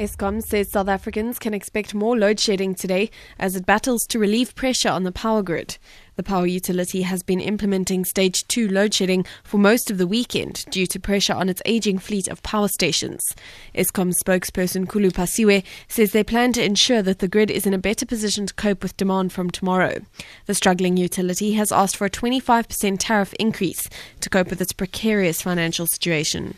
Eskom says South Africans can expect more load shedding today as it battles to relieve pressure on the power grid. The power utility has been implementing stage 2 load shedding for most of the weekend due to pressure on its aging fleet of power stations. Eskom spokesperson Khulu Phasiwe says they plan to ensure that the grid is in a better position to cope with demand from tomorrow. The struggling utility has asked for a 25% tariff increase to cope with its precarious financial situation.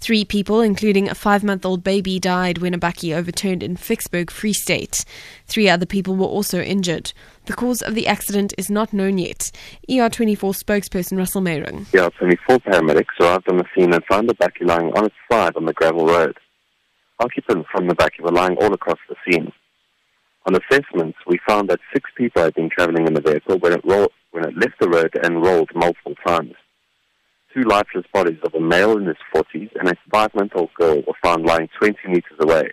Three people, including a five month old baby, died when a bakkie overturned in Vicksburg, Free State. Three other people were also injured. The cause of the accident is not known yet. ER24 spokesperson Russel Meiring. Yeah, 24 paramedics arrived on the scene and found the bakkie lying on its side on the gravel road. Occupants from the bakkie were lying all across the scene. On assessments, we found that six people had been traveling in the vehicle when it, when it left the road and rolled multiple times two lifeless bodies of a male in his 40s and a five-month-old girl were found lying 20 meters away.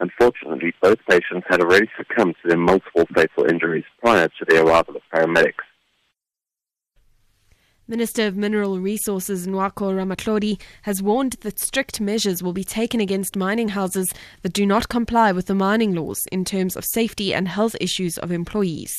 Unfortunately, both patients had already succumbed to their multiple fatal injuries prior to the arrival of paramedics. Minister of Mineral Resources Ngoako Ramatlhodi has warned that strict measures will be taken against mining houses that do not comply with the mining laws in terms of safety and health issues of employees.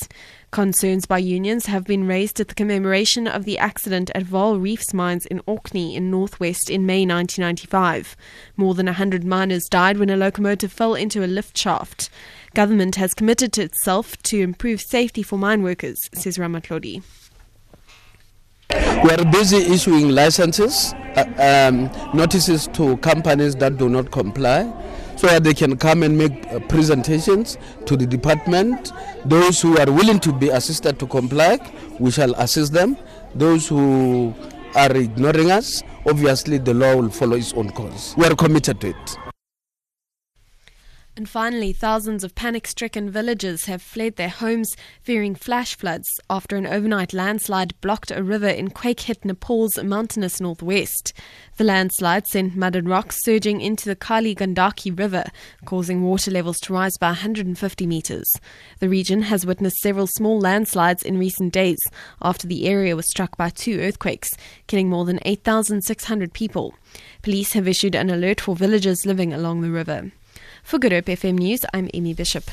Concerns by unions have been raised at the commemoration of the accident at Vaal Reefs mines in Orkney in Northwest in May 1995. More than 100 miners died when a locomotive fell into a lift shaft. Government has committed to itself to improve safety for mine workers, says Ramatlhodi. We are busy issuing licenses, uh, um, notices to companies that do not comply, so that they can come and make uh, presentations to the department. Those who are willing to be assisted to comply, we shall assist them. Those who are ignoring us, obviously the law will follow its own course. We are committed to it. And finally, thousands of panic stricken villagers have fled their homes fearing flash floods after an overnight landslide blocked a river in quake hit Nepal's mountainous northwest. The landslide sent mud and rocks surging into the Kali Gandaki River, causing water levels to rise by 150 meters. The region has witnessed several small landslides in recent days after the area was struck by two earthquakes, killing more than 8,600 people. Police have issued an alert for villagers living along the river. For Good Hope FM News, I'm Amy Bishop.